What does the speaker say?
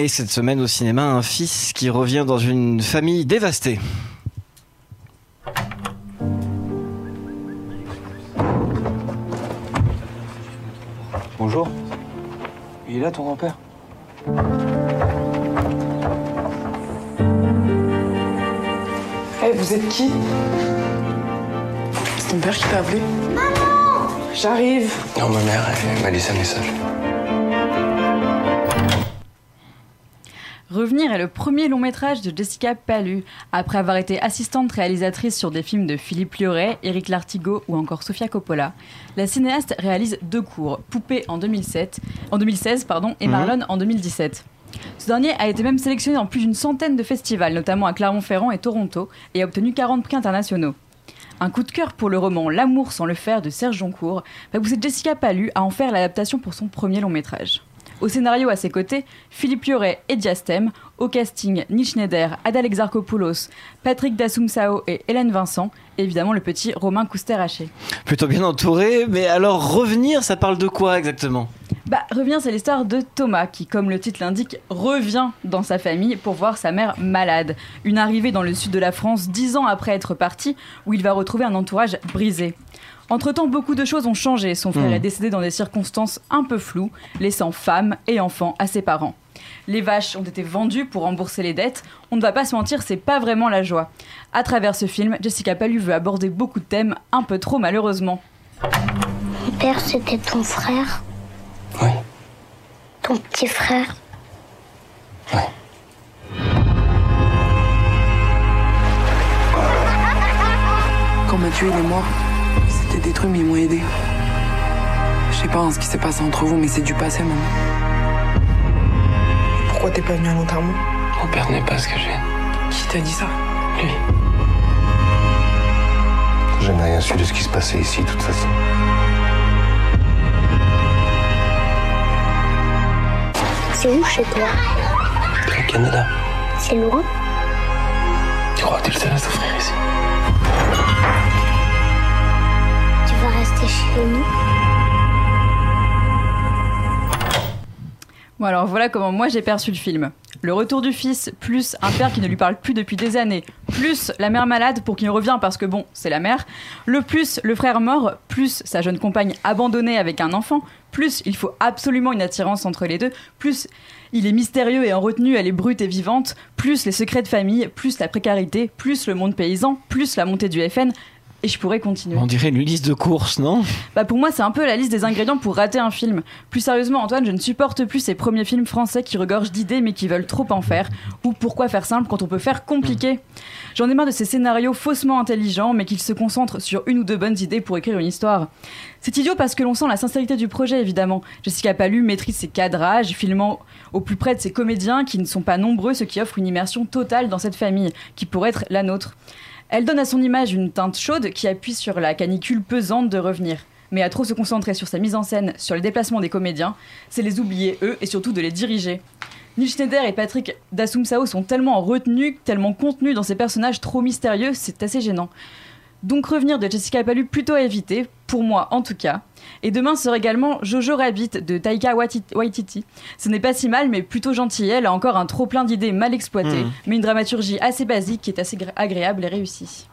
Et cette semaine au cinéma, un fils qui revient dans une famille dévastée. Bonjour. Il est là ton grand-père? Eh, vous êtes qui? C'est ton père qui t'a appelé? Maman J'arrive. Non, ma mère, elle m'a laissé un message. Revenir est le premier long métrage de Jessica Palu. Après avoir été assistante réalisatrice sur des films de Philippe Lioré, Éric Lartigot ou encore Sofia Coppola, la cinéaste réalise deux courts, Poupée en, 2007, en 2016 pardon, et Marlon en 2017. Ce dernier a été même sélectionné dans plus d'une centaine de festivals, notamment à Clermont-Ferrand et Toronto, et a obtenu 40 prix internationaux. Un coup de cœur pour le roman L'amour sans le faire de Serge Joncourt va pousser Jessica Palu à en faire l'adaptation pour son premier long métrage. Au scénario à ses côtés, Philippe Lioré et Diastem. Au casting, Neil Schneider, Adal Exarchopoulos, Patrick Dassumsao et Hélène Vincent. Et évidemment le petit Romain Couster-Haché. Plutôt bien entouré, mais alors revenir, ça parle de quoi exactement? Revient, c'est l'histoire de Thomas qui, comme le titre l'indique, revient dans sa famille pour voir sa mère malade. Une arrivée dans le sud de la France dix ans après être parti, où il va retrouver un entourage brisé. Entre-temps, beaucoup de choses ont changé. Son frère Hmm. est décédé dans des circonstances un peu floues, laissant femme et enfants à ses parents. Les vaches ont été vendues pour rembourser les dettes. On ne va pas se mentir, c'est pas vraiment la joie. À travers ce film, Jessica Palu veut aborder beaucoup de thèmes, un peu trop malheureusement. Mon père, c'était ton frère? Oui. Ton petit frère Quand Mathieu il est mort, c'était détruit, mais ils m'ont aidé. Je sais pas hein, ce qui s'est passé entre vous, mais c'est du passé maintenant. Pourquoi t'es pas venu à l'enterrement? Mon père n'est pas ce que j'ai. Qui t'a dit ça? Lui. J'ai jamais rien su de ce qui se passait ici, de toute façon. C'est où chez toi Au Canada. C'est loin Tu crois que t'es le seul à souffrir ici Tu vas rester chez nous Bon alors voilà comment moi j'ai perçu le film. Le retour du fils, plus un père qui ne lui parle plus depuis des années, plus la mère malade pour qu'il revienne parce que bon, c'est la mère, le plus le frère mort, plus sa jeune compagne abandonnée avec un enfant, plus il faut absolument une attirance entre les deux, plus il est mystérieux et en retenue, elle est brute et vivante, plus les secrets de famille, plus la précarité, plus le monde paysan, plus la montée du FN, et je pourrais continuer. On dirait une liste de courses, non? Bah pour moi, c'est un peu la liste des ingrédients pour rater un film. Plus sérieusement, Antoine, je ne supporte plus ces premiers films français qui regorgent d'idées mais qui veulent trop en faire. Ou pourquoi faire simple quand on peut faire compliqué? J'en ai marre de ces scénarios faussement intelligents mais qu'ils se concentrent sur une ou deux bonnes idées pour écrire une histoire. C'est idiot parce que l'on sent la sincérité du projet, évidemment. Jessica Palu maîtrise ses cadrages, filmant au plus près de ses comédiens qui ne sont pas nombreux, ce qui offre une immersion totale dans cette famille, qui pourrait être la nôtre. Elle donne à son image une teinte chaude qui appuie sur la canicule pesante de revenir. Mais à trop se concentrer sur sa mise en scène, sur les déplacements des comédiens, c'est les oublier eux et surtout de les diriger. Neil Schneider et Patrick Dassumsao sont tellement retenus, tellement contenus dans ces personnages trop mystérieux, c'est assez gênant. Donc revenir de Jessica Palu plutôt à éviter, pour moi en tout cas. Et demain sera également Jojo Rabbit de Taika Waititi. Ce n'est pas si mal, mais plutôt gentil. Elle a encore un trop plein d'idées mal exploitées, Mhm. mais une dramaturgie assez basique qui est assez gré- agréable et réussie.